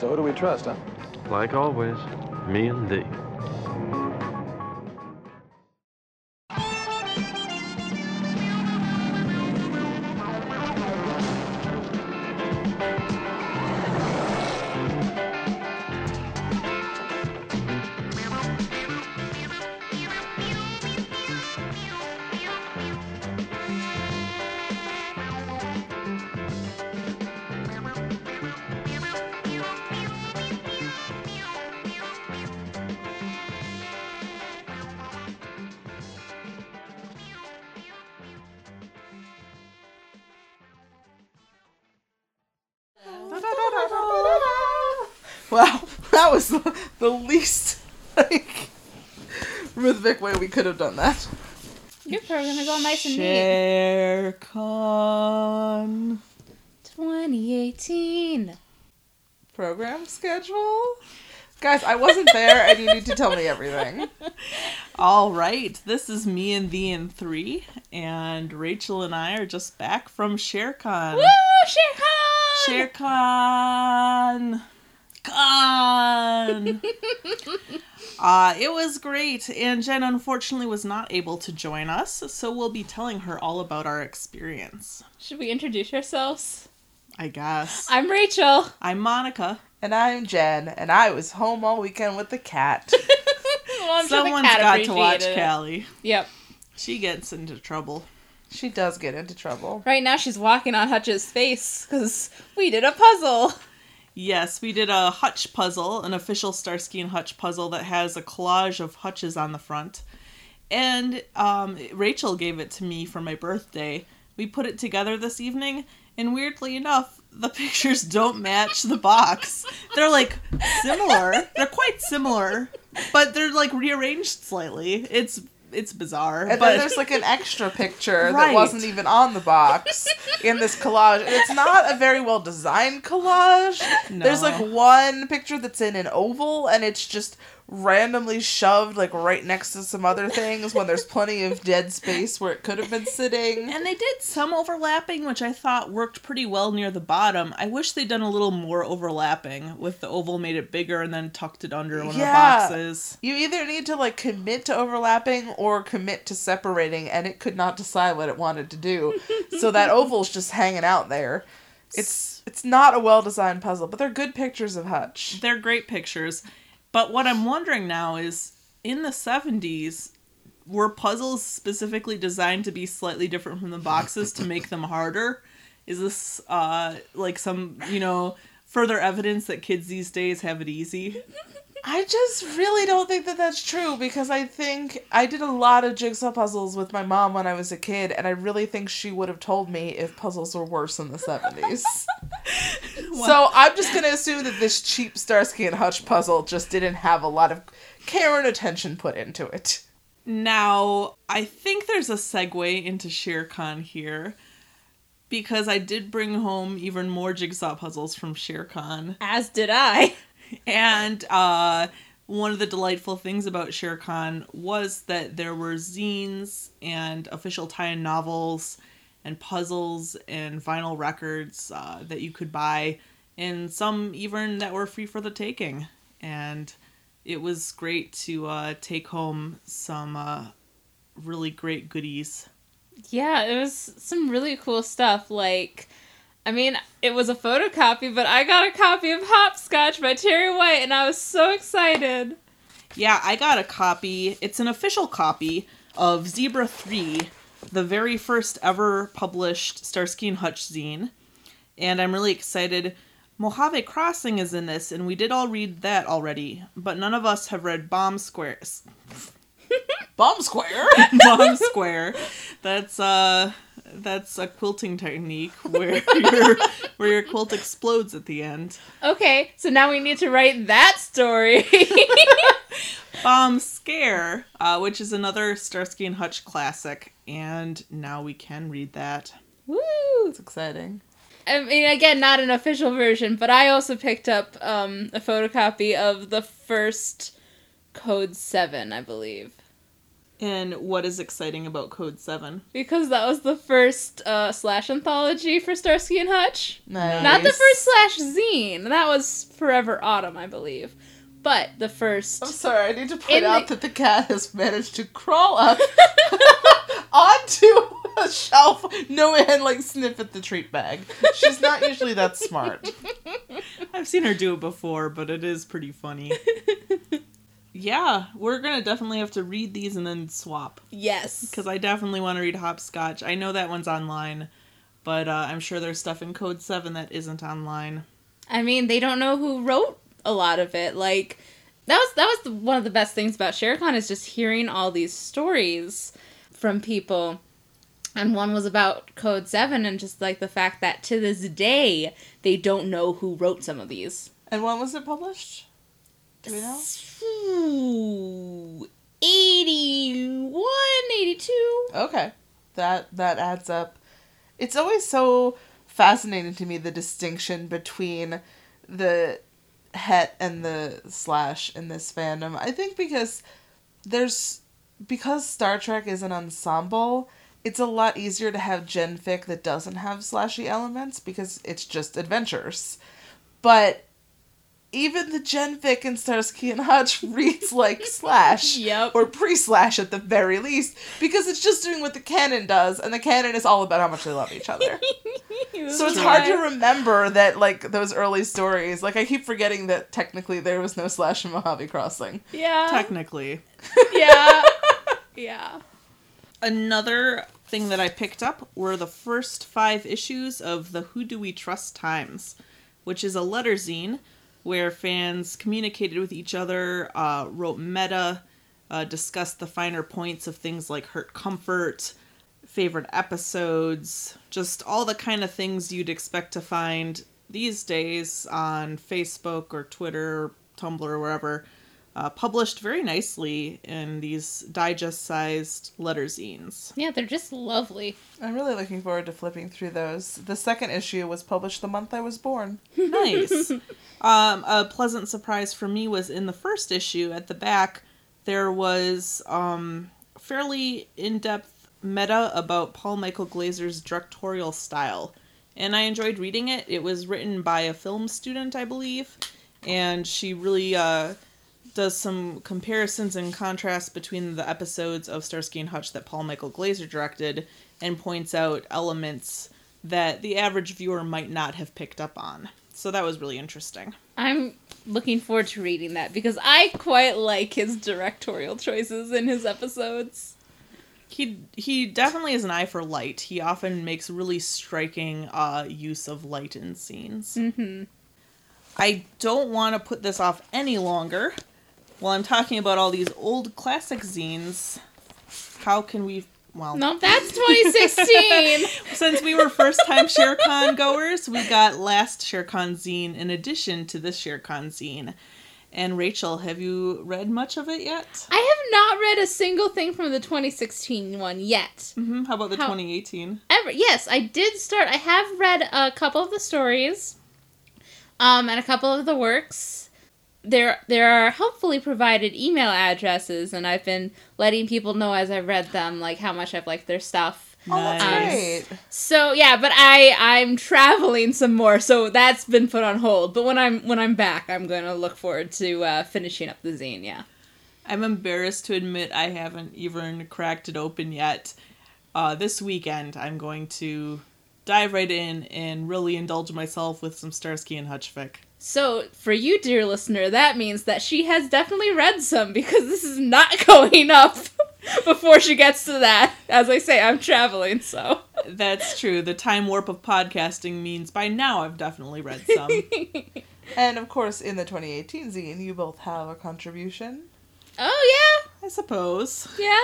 So who do we trust, huh? Like always, me and thee. Could have done that. Your program is all nice and neat. Share con 2018. program schedule. Guys, I wasn't there, and you need to tell me everything. All right, this is me and thee and three, and Rachel and I are just back from ShareCon. Woo, ShareCon! ShareCon! Con! uh, it was great, and Jen unfortunately was not able to join us, so we'll be telling her all about our experience. Should we introduce ourselves? I guess. I'm Rachel. I'm Monica. And I'm Jen, and I was home all weekend with the cat. Well, I'm sure the cat got to watch appreciated it. Callie. Yep. She gets into trouble. She does get into trouble. Right now she's walking on Hutch's face because we did a puzzle. Yes, we did a Hutch puzzle, an official Starsky and Hutch puzzle that has a collage of Hutches on the front. And um, Rachel gave it to me for my birthday. We put it together this evening, and weirdly enough, the pictures don't match the box. They're like similar. They're quite similar, but they're like rearranged slightly. It's it's bizarre. And but then there's like an extra picture Right. that wasn't even on the box in this collage. And it's not a very well designed collage. There's like one picture that's in an oval and it's just randomly shoved like right next to some other things when there's plenty of dead space where it could have been sitting. And they did some overlapping, which I thought worked pretty well near the bottom. I wish they'd done a little more overlapping with the oval made it bigger and then tucked it under one Yeah. of the boxes. You either need to like commit to overlapping or commit to separating, and it could not decide what it wanted to do. so that oval's just hanging out there. It's it's not a well designed puzzle, but they're good pictures of Hutch. They're great pictures. But what I'm wondering now is in the 70s, were puzzles specifically designed to be slightly different from the boxes to make them harder? Is this uh like some, you know, further evidence that kids these days have it easy? I just really don't think that that's true because I think I did a lot of jigsaw puzzles with my mom when I was a kid, and I really think she would have told me if puzzles were worse in the 70s. So I'm just going to assume that this cheap Starsky and Hutch puzzle just didn't have a lot of care and attention put into it. Now, I think there's a segue into ShareCon here because I did bring home even more jigsaw puzzles from ShareCon. As did I. And uh, one of the delightful things about ShareCon was that there were zines and official tie-in novels and puzzles and vinyl records uh, that you could buy, and some even that were free for the taking. And it was great to uh, take home some uh, really great goodies. Yeah, it was some really cool stuff. Like, I mean, it was a photocopy, but I got a copy of Hopscotch by Terry White, and I was so excited. Yeah, I got a copy. It's an official copy of Zebra 3, the very first ever published Starsky and Hutch zine. And I'm really excited. Mojave Crossing is in this, and we did all read that already, but none of us have read Bomb Squares. Bomb Square? Bomb Square. That's uh that's a quilting technique where your where your quilt explodes at the end. Okay, so now we need to write that story. Bomb Scare, uh, which is another Starsky and Hutch classic, and now we can read that. Woo! It's exciting. I mean, again, not an official version, but I also picked up um, a photocopy of the first Code 7, I believe. And what is exciting about Code 7? Because that was the first uh, slash anthology for Starsky and Hutch. Nice. Not the first slash zine. That was Forever Autumn, I believe. But the first. I'm sorry, I need to point out the- that the cat has managed to crawl up onto a shelf, no and like sniff at the treat bag. She's not usually that smart. I've seen her do it before, but it is pretty funny. yeah, we're gonna definitely have to read these and then swap. yes. Because I definitely want to read Hopscotch. I know that one's online, but uh, I'm sure there's stuff in Code 7 that isn't online. I mean, they don't know who wrote a lot of it. Like that was that was the, one of the best things about ShareCon is just hearing all these stories from people. And one was about Code 7 and just like the fact that to this day they don't know who wrote some of these. And when was it published? Do we know? 81, 82. Okay. That that adds up. It's always so fascinating to me the distinction between the het and the slash in this fandom. I think because there's because Star Trek is an ensemble, it's a lot easier to have genfic that doesn't have slashy elements because it's just adventures. But even the genfic in Starsky and Hutch reads like slash Yep. or pre-slash at the very least because it's just doing what the canon does and the canon is all about how much they love each other. so it's hard to remember that like those early stories like I keep forgetting that technically there was no slash in Mojave Crossing. Yeah. Technically. yeah. Yeah. Another thing that I picked up were the first five issues of the Who Do We Trust Times, which is a letter zine where fans communicated with each other, uh, wrote meta, uh, discussed the finer points of things like hurt comfort, favorite episodes, just all the kind of things you'd expect to find these days on Facebook or Twitter, or Tumblr, or wherever. Uh, published very nicely in these digest-sized letter zines. Yeah, they're just lovely. I'm really looking forward to flipping through those. The second issue was published the month I was born. nice. Um, a pleasant surprise for me was in the first issue at the back, there was um, fairly in depth meta about Paul Michael Glaser's directorial style. And I enjoyed reading it. It was written by a film student, I believe. And she really uh, does some comparisons and contrasts between the episodes of Starsky and Hutch that Paul Michael Glaser directed and points out elements that the average viewer might not have picked up on. So that was really interesting. I'm looking forward to reading that because I quite like his directorial choices in his episodes. He he definitely has an eye for light. He often makes really striking uh, use of light in scenes. Mm-hmm. I don't want to put this off any longer. While I'm talking about all these old classic zines, how can we? Well, No, that's 2016. since we were first time ShareCon goers, we got last ShareCon zine in addition to this ShareCon zine. And Rachel, have you read much of it yet? I have not read a single thing from the 2016 one yet. hmm How about the How- 2018? Ever, yes, I did start. I have read a couple of the stories, um, and a couple of the works. There, there are helpfully provided email addresses, and I've been letting people know as I've read them, like how much I've liked their stuff. Oh, that's Nice. great. So yeah, but I I'm traveling some more, so that's been put on hold. But when I'm when I'm back, I'm going to look forward to uh, finishing up the zine. Yeah. I'm embarrassed to admit I haven't even cracked it open yet. Uh, this weekend, I'm going to dive right in and really indulge myself with some Starsky and Hutch fic. So for you, dear listener, that means that she has definitely read some because this is not going up before she gets to that. As I say, I'm traveling, so. That's true. The time warp of podcasting means by now I've definitely read some. And of course, in the 2018 zine, you both have a contribution. oh yeah. I suppose. yeah.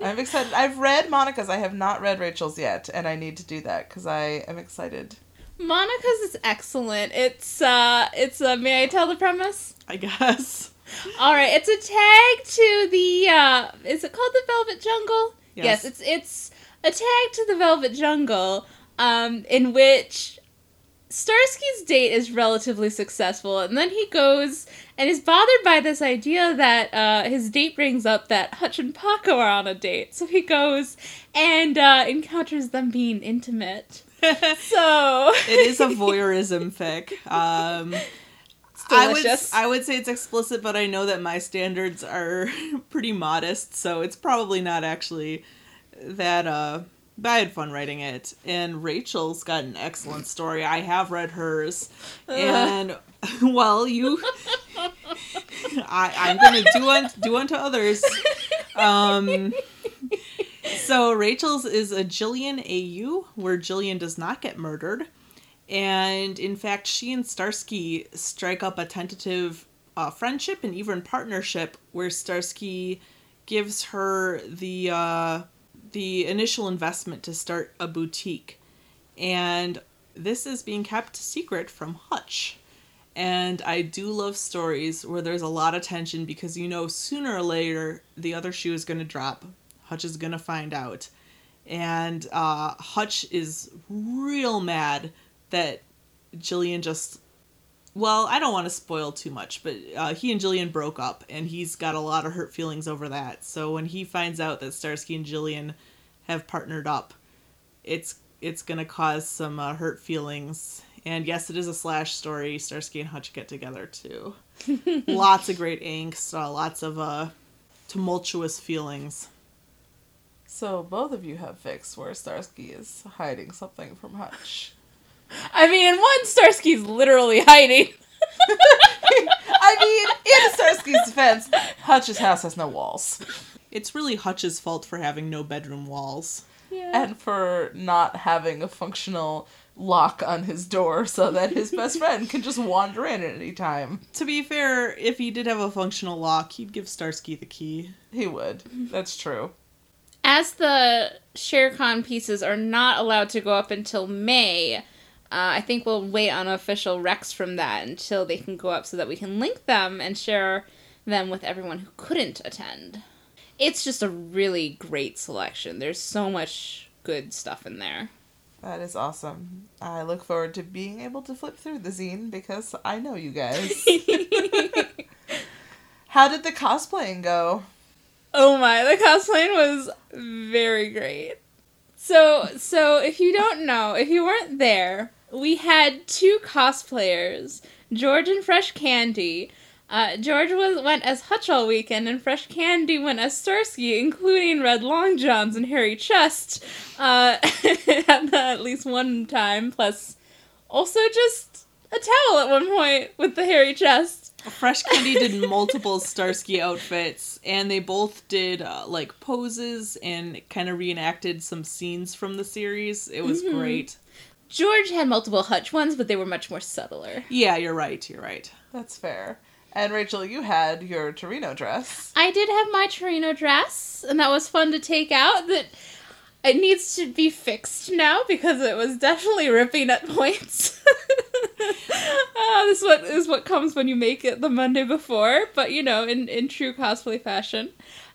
I'm excited. I've read Monica's. I have not read Rachel's yet, and I need to do that because I am excited. Monica's is excellent. It's uh, it's uh, may I tell the premise? I guess. All right, it's a tag to the uh is it called the Velvet Jungle? Yes. it's it's a tag to the Velvet Jungle um in which Starsky's date is relatively successful, and then he goes and is bothered by this idea that uh, his date brings up that Hutch and Paco are on a date. So he goes and uh, encounters them being intimate. So it is a voyeurism fic. Um, I would. I would say it's explicit, but I know that my standards are pretty modest, so it's probably not actually that. Uh, but I had fun writing it, and Rachel's got an excellent story. I have read hers, and well, you, I, I'm gonna do unto, do unto others. Um, so Rachel's is a Gillian AU, where Gillian does not get murdered. And in fact, she and Starsky strike up a tentative uh, friendship and even partnership where Starsky gives her the uh, the initial investment to start a boutique. And this is being kept secret from Hutch. And I do love stories where there's a lot of tension because you know sooner or later the other shoe is going to drop. Hutch is going to find out. And uh, Hutch is real mad that Gillian just. Well, I don't want to spoil too much, but uh, he and Gillian broke up, and he's got a lot of hurt feelings over that. So when he finds out that Starsky and Gillian have partnered up, it's it's gonna cause some uh, hurt feelings. And yes, it is a slash story. Starsky and Hutch get together too. lots of great angst, uh, lots of uh, tumultuous feelings. So both of you have fixed where Starsky is hiding something from Hutch. I mean, in one, Starsky's literally hiding. I mean, in Starsky's defense, Hutch's house has no walls. It's really Hutch's fault for having no bedroom walls. Yeah. And for not having a functional lock on his door so that his best friend can just wander in at any time. To be fair, if he did have a functional lock, he'd give Starsky the key. He would. That's true. As the ShareCon pieces are not allowed to go up until May, uh, I think we'll wait on official recs from that until they can go up so that we can link them and share them with everyone who couldn't attend. It's just a really great selection. There's so much good stuff in there. That is awesome. I look forward to being able to flip through the zine because I know you guys. How did the cosplaying go? Oh my, the cosplaying was very great. So, so if you don't know, if you weren't there, we had two cosplayers, George and Fresh Candy. Uh, George was went as Hutch all weekend, and Fresh Candy went as Starsky, including red long johns and hairy chest. Uh, at, at least one time, plus also just a towel at one point with the hairy chest. Fresh Candy did multiple Starsky outfits, and they both did uh, like poses and kind of reenacted some scenes from the series. It was great. George had multiple Hutch ones, but they were much more subtler. Yeah, you're right. You're right. That's fair. And Rachel, you had your Torino dress. I did have my Torino dress, and that was fun to take out. That it needs to be fixed now because it was definitely ripping at points. uh, this is what is what comes when you make it the Monday before, but you know, in in true cosplay fashion.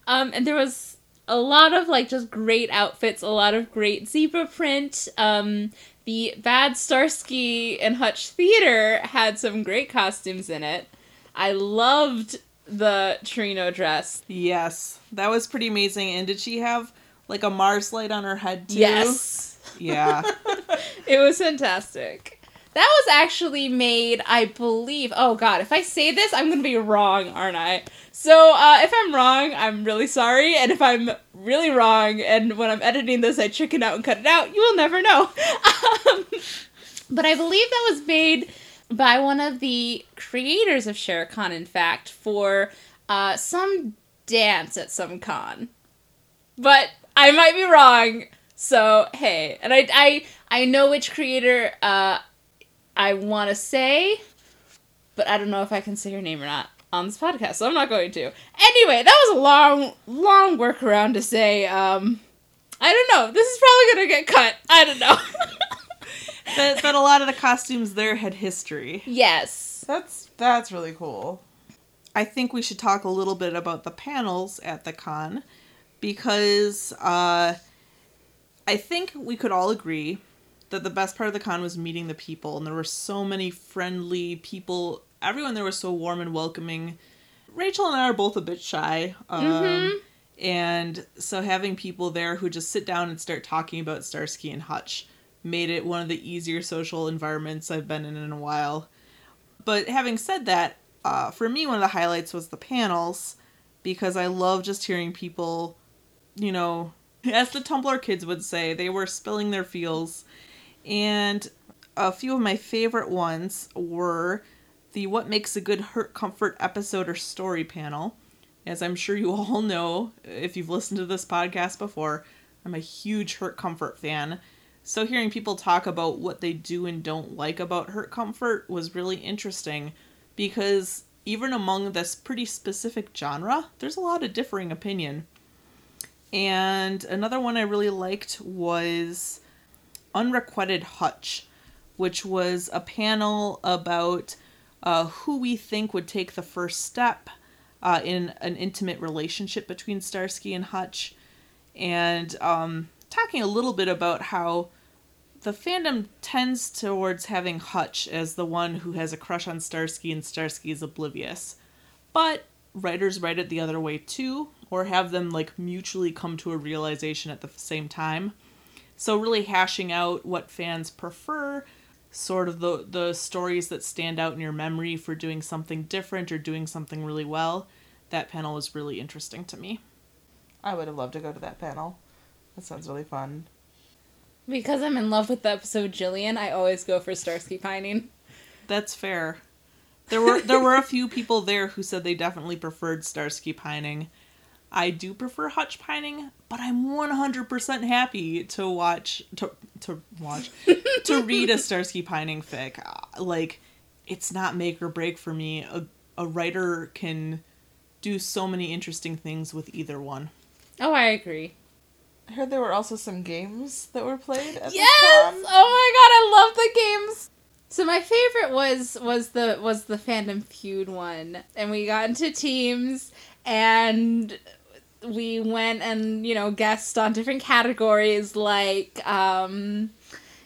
Um, and there was a lot of like just great outfits, a lot of great zebra print. Um, the Bad Starsky and Hutch Theater had some great costumes in it. I loved the Torino dress. Yes, that was pretty amazing. And did she have like a Mars light on her head too? Yes. Yeah. It was fantastic. That was actually made, I believe. Oh god, if I say this, I'm gonna be wrong, aren't I? So, uh, if I'm wrong, I'm really sorry. And if I'm really wrong, and when I'm editing this, I chicken out and cut it out, you will never know. um, but I believe that was made by one of the creators of ShareCon, in fact, for uh, some dance at some con. But I might be wrong. So hey, and I I I know which creator uh I want to say, but I don't know if I can say her name or not on this podcast, so I'm not going to. Anyway, that was a long long workaround to say um I don't know. This is probably going to get cut. I don't know. but, but a lot of the costumes there had history. yes. That's that's really cool. I think we should talk a little bit about the panels at the con because uh, I think we could all agree that the best part of the con was meeting the people, and there were so many friendly people. Everyone there was so warm and welcoming. Rachel and I are both a bit shy. Um, And so having people there who just sit down and start talking about Starsky and Hutch made it one of the easier social environments I've been in in a while. But having said that, uh, for me, one of the highlights was the panels because I love just hearing people, you know, as the Tumblr kids would say, they were spilling their feels. And a few of my favorite ones were the What Makes a Good Hurt Comfort episode or story panel. As I'm sure you all know, if you've listened to this podcast before, I'm a huge Hurt Comfort fan. So hearing people talk about what they do and don't like about Hurt Comfort was really interesting because even among this pretty specific genre, there's a lot of differing opinion. And another one I really liked was Unrequited Hutch, which was a panel about uh, who we think would take the first step uh, in an intimate relationship between Starsky and Hutch, and um, talking a little bit about how the fandom tends towards having Hutch as the one who has a crush on Starsky and Starsky is oblivious. But writers write it the other way too, or have them like mutually come to a realization at the same time. So really hashing out what fans prefer, sort of the the stories that stand out in your memory for doing something different or doing something really well. That panel was really interesting to me. I would have loved to go to that panel. That sounds really fun. Because I'm in love with the episode Gillian, I always go for Starsky pining. That's fair. There were there were a few people there who said they definitely preferred Starsky pining. I do prefer Hutch pining, but I'm 100% happy to watch to to watch to read a Starsky pining fic. Uh, Like it's not make or break for me. A a writer can do so many interesting things with either one. Oh, I agree. I heard there were also some games that were played at Yes! the. Oh my god, I love the games. So my favorite was was the was the fandom feud one, and we got into teams, and we went and you know guessed on different categories like um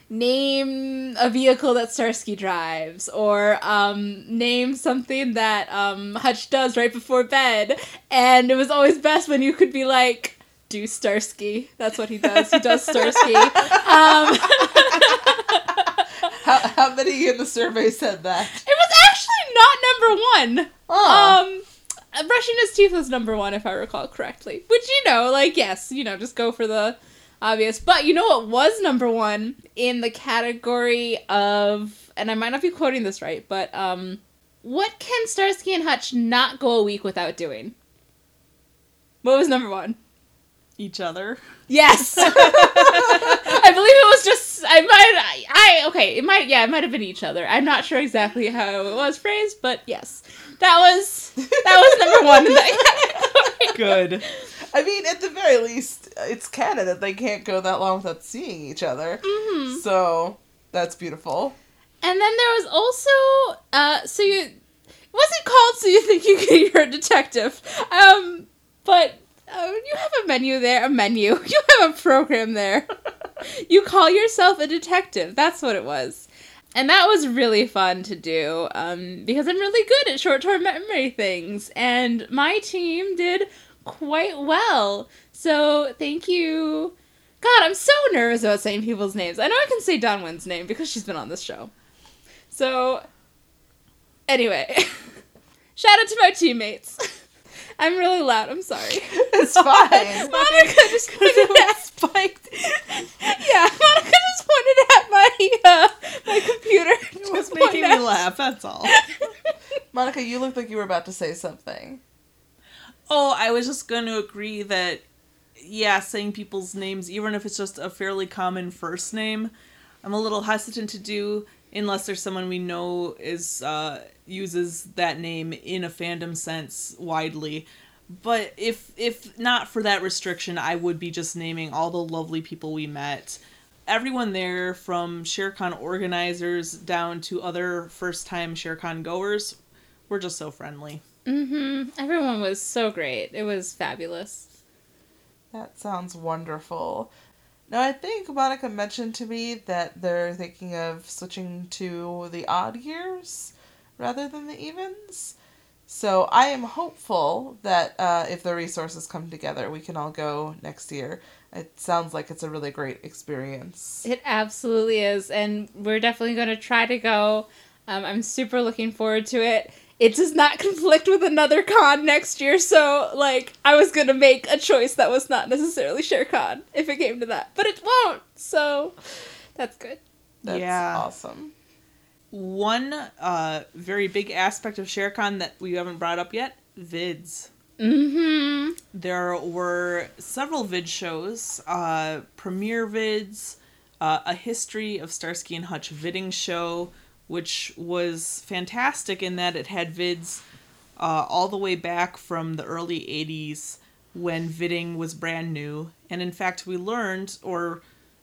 name a vehicle that Starsky drives or um name something that um Hutch does right before bed. And it was always best when you could be like do Starsky. That's what he does. He does Starsky. Um How, how many in the survey said that? it was actually not number one. Oh. um, brushing his teeth was number one, if I recall correctly. Which you know, like yes, you know, just go for the obvious. But you know what was number one in the category of, and I might not be quoting this right, but um, what can Starsky and Hutch not go a week without doing? What was number one? Each other. Yes, I believe it was just. I might. I, I okay. It might. Yeah, it might have been each other. I'm not sure exactly how it was phrased, but yes, that was that was number one in that. Good. I mean, at the very least, it's canon that they can't go that long without seeing each other. Mhm. So that's beautiful. And then there was also uh so you it wasn't called so you think you can you're a detective. Um but uh, you have a menu there, a menu. You have a program there. you call yourself a detective. That's what it was. And that was really fun to do um, because I'm really good at short term memory things. And my team did quite well. So thank you. God, I'm so nervous about saying people's names. I know I can say Donwin's name because she's been on this show. So, anyway, shout out to my teammates. I'm really loud. I'm sorry. It's fine. Monica just pointed at spiked. yeah, Monica just pointed at my uh, my computer. It was making me laugh, that's all. Monica, you looked like you were about to say something. Oh, I was just going to agree that, yeah, saying people's names, even if it's just a fairly common first name, I'm a little hesitant to do unless there's someone we know is uh, uses that name in a fandom sense widely. But if if not for that restriction, I would be just naming all the lovely people we met. Everyone there, from ShareCon organizers down to other first time ShareCon goers, were just so friendly. Mm-hmm. Everyone was so great. It was fabulous. That sounds wonderful. No, I think Monica mentioned to me that they're thinking of switching to the odd years rather than the evens. So I am hopeful that uh, if the resources come together, we can all go next year. It sounds like it's a really great experience. It absolutely is, and we're definitely going to try to go. Um, I'm super looking forward to it. It does not conflict with another con next year, so like I was gonna make a choice that was not necessarily ShareCon if it came to that, but it won't. So that's good. That's Yeah. awesome. One uh, very big aspect of ShareCon that we haven't brought up yet vids. Mm-hmm. There were several vid shows, uh, premiere vids, uh, a history of Starsky and Hutch vidding show, which was fantastic in that it had vids uh, all the way back from the early 80s when vidding was brand new. And in fact, we learned, or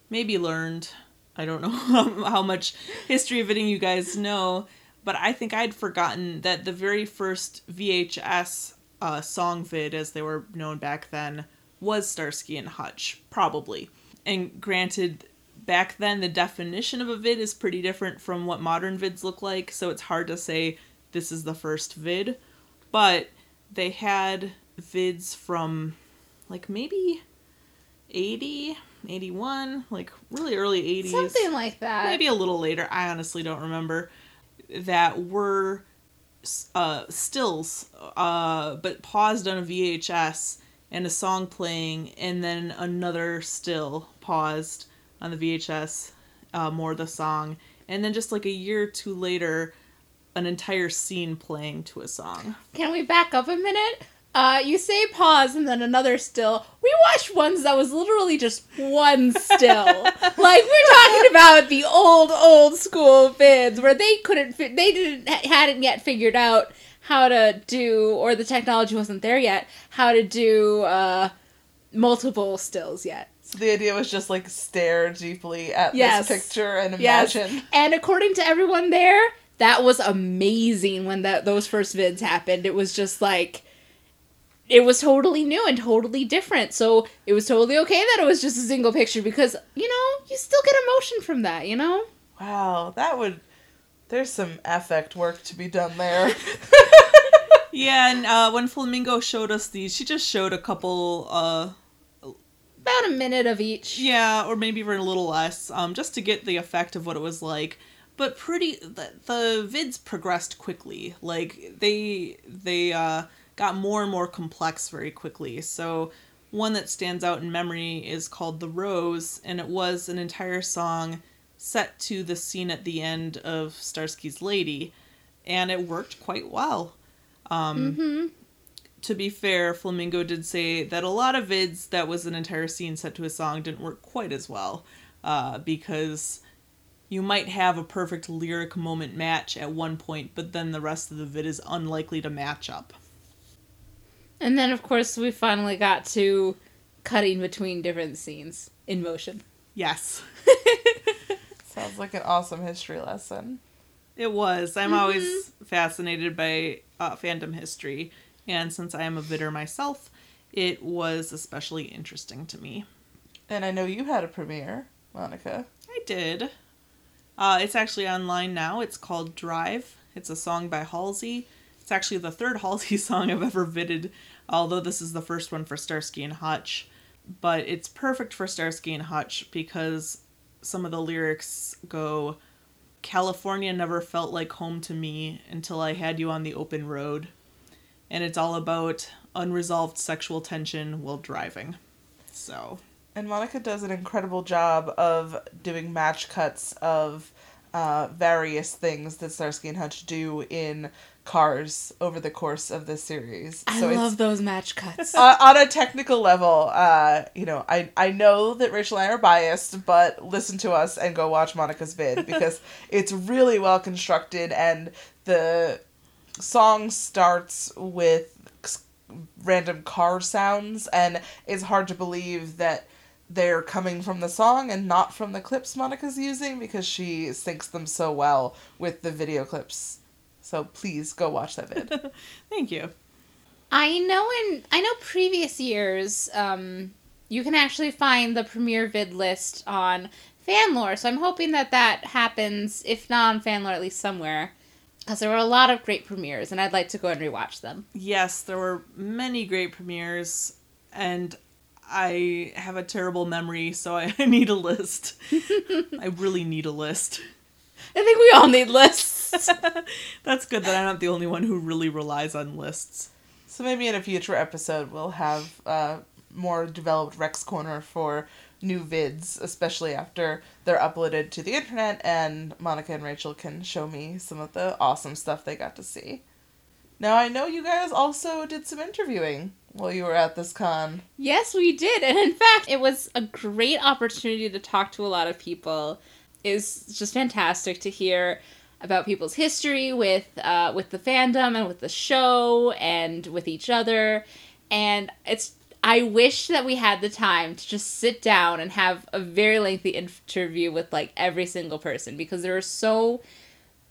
maybe learned, I don't know how much history of vidding you guys know, but I think I'd forgotten that the very first VHS uh, song vid, as they were known back then, was Starsky and Hutch, probably. And granted, back then the definition of a vid is pretty different from what modern vids look like, so it's hard to say this is the first vid. But they had vids from like maybe 80, 81, like really early 80s Something like that. maybe a little later i honestly don't remember that were uh stills uh but paused on a vhs and a song playing and then another still paused on the vhs uh more the song and then just like a year or two later an entire scene playing to a song Can we back up a minute? Uh, you say pause and then another still. We watched ones that was literally just one still. like we're talking about the old, old school vids where they couldn't, fi- they didn't hadn't yet figured out how to do, or the technology wasn't there yet, how to do uh, multiple stills yet. So the idea was just like stare deeply at Yes. this picture and Yes. imagine. And according to everyone there, that was amazing when that those first vids happened. It was just like it was totally new and totally different. So it was totally okay that it was just a single picture because, you know, you still get emotion from that, you know? Wow, that would. There's some affect work to be done there. yeah and uh when flamingo showed us these she just showed a couple uh About a minute of each. Yeah, or maybe even a little less, um, just to get the effect of what it was like. But pretty, the, the vids progressed quickly. Like they they uh, got more and more complex very quickly. So one that stands out in memory is called "The Rose," and it was an entire song set to the scene at the end of Starsky's Lady, and it worked quite well. Um, Mm-hmm. To be fair, Flamingo did say that a lot of vids that was an entire scene set to a song didn't work quite as well, uh, because you might have a perfect lyric moment match at one point, but then the rest of the vid is unlikely to match up. And then, of course, we finally got to cutting between different scenes in motion. Yes, Sounds like an awesome history lesson. it was. I'm always fascinated by uh, fandom history, and since I am a vidder myself, it was especially interesting to me. And I know you had a premiere, Monica. I did. Uh, it's actually online now. It's called Drive. It's a song by Halsey. It's actually the third Halsey song I've ever vided, although this is the first one for Starsky and Hutch. But it's perfect for Starsky and Hutch because some of the lyrics go California never felt like home to me until I had you on the open road. And it's all about unresolved sexual tension while driving. So, And Monica does an incredible job of doing match cuts of uh, various things that Starsky and Hutch do in cars over the course of this series. I so love it's those match cuts. uh, on a technical level, uh, you know, I, I know that Rachel and I are biased, but listen to us and go watch Monica's vid because it's really well constructed and the song starts with random car sounds and it's hard to believe that they're coming from the song and not from the clips Monica's using because she syncs them so well with the video clips. So please go watch that vid. thank you. I know in I know previous years, um, you can actually find the premiere vid list on Fanlore. So I'm hoping that that happens, if not on Fanlore, at least somewhere. Because there were a lot of great premieres, and I'd like to go and rewatch them. Yes, there were many great premieres, and I have a terrible memory, so I need a list. I really need a list. I think we all need lists. That's good that I'm not the only one who really relies on lists. So maybe in a future episode we'll have a more developed Rex Corner for new vids, especially after they're uploaded to the internet and Monica and Rachel can show me some of the awesome stuff they got to see. Now I know you guys also did some interviewing while you were at this con. Yes, we did. And in fact, it was a great opportunity to talk to a lot of people. It's just fantastic to hear about people's history with uh, with the fandom and with the show and with each other. And it's I wish that we had the time to just sit down and have a very lengthy interview with like every single person because there are so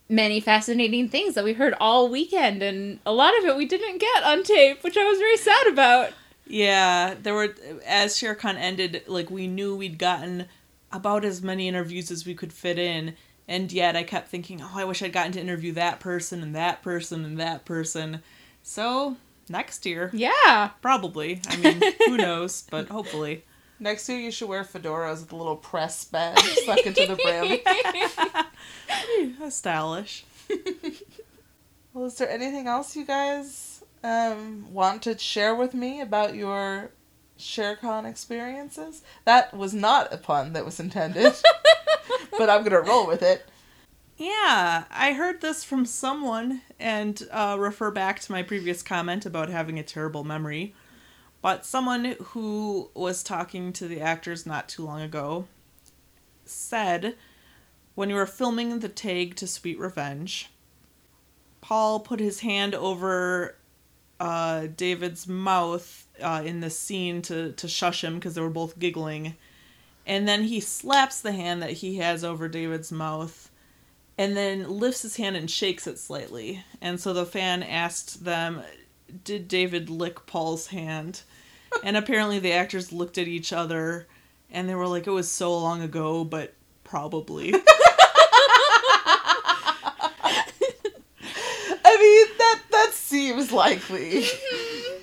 many fascinating things that we heard all weekend and a lot of it we didn't get on tape, which I was very sad about. Yeah, there were as ShareCon ended, like we knew we'd gotten about as many interviews as we could fit in, and yet I kept thinking, oh, I wish I'd gotten to interview that person and that person and that person. So next year, Yeah. probably. I mean, who knows? But hopefully. Next year you should wear fedoras with a little press badge stuck into the brim. That's stylish. Well, is there anything else you guys um, want to share with me about your ShareCon experiences? That was not a pun that was intended, but I'm gonna roll with it. Yeah, I heard this from someone and uh, refer back to my previous comment about having a terrible memory. But someone who was talking to the actors not too long ago said when you were filming the tag to Sweet Revenge, Paul put his hand over uh, David's mouth uh, in the scene to, to shush him because they were both giggling. And then he slaps the hand that he has over David's mouth and then lifts his hand and shakes it slightly. And so the fan asked them, Did David lick Paul's hand? and apparently the actors looked at each other and they were like, It was so long ago, but probably. I mean, that that seems likely. Mm-hmm.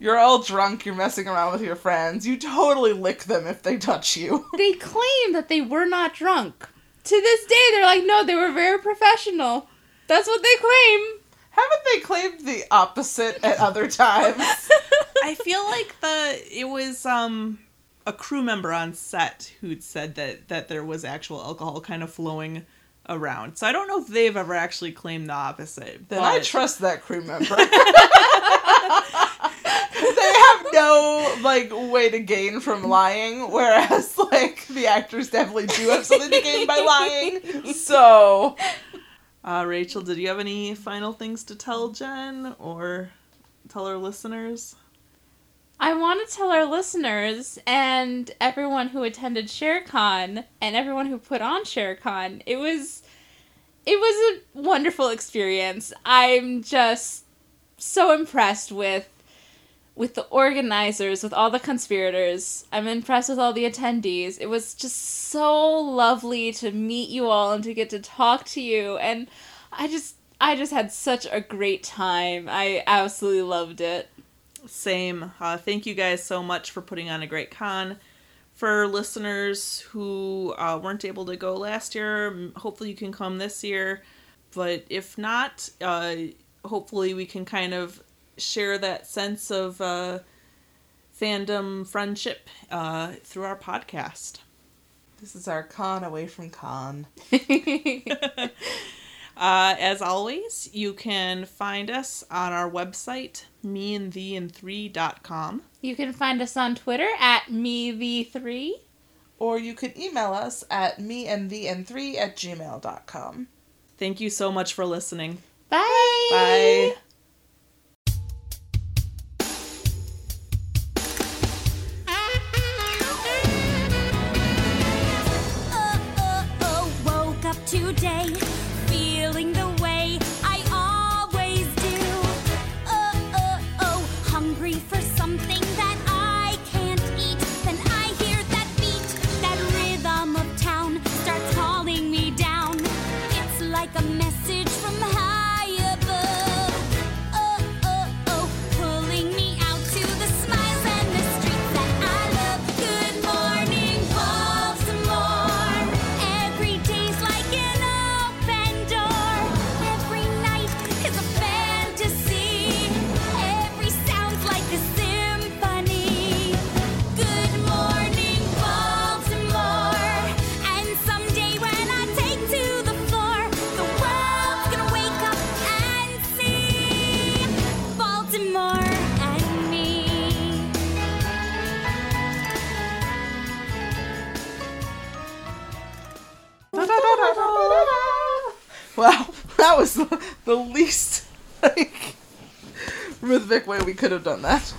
You're all drunk, you're messing around with your friends. You totally lick them if they touch you. They claim that they were not drunk. To this day, they're like, no, they were very professional. That's what they claim. Haven't they claimed the opposite at other times? I feel like the it was um a crew member on set who'd said that that there was actual alcohol kind of flowing around. So I don't know if they've ever actually claimed the opposite. Then I trust that crew member. they have no like way to gain from lying, whereas like the actors definitely do have something to gain by lying. So Uh, Rachel, did you have any final things to tell Jen or tell our listeners? I want to tell our listeners and everyone who attended ShareCon and everyone who put on ShareCon, it was it was a wonderful experience. I'm just so impressed with with the organizers, with all the conspirators. I'm impressed with all the attendees. It was just so lovely to meet you all and to get to talk to you and I just I just had such a great time. I absolutely loved it. Same. Uh, thank you guys so much for putting on a great con. For listeners who uh, weren't able to go last year, hopefully you can come this year. But if not, uh, hopefully we can kind of share that sense of uh, fandom friendship uh, through our podcast. this is our con away from con. Uh, as always, you can find us on our website, meandtheand3.com. You can find us on Twitter at MeV3. Or you can email us at meandthen3 at gmail.com. Thank you so much for listening. Bye. Bye. Way we could have done that.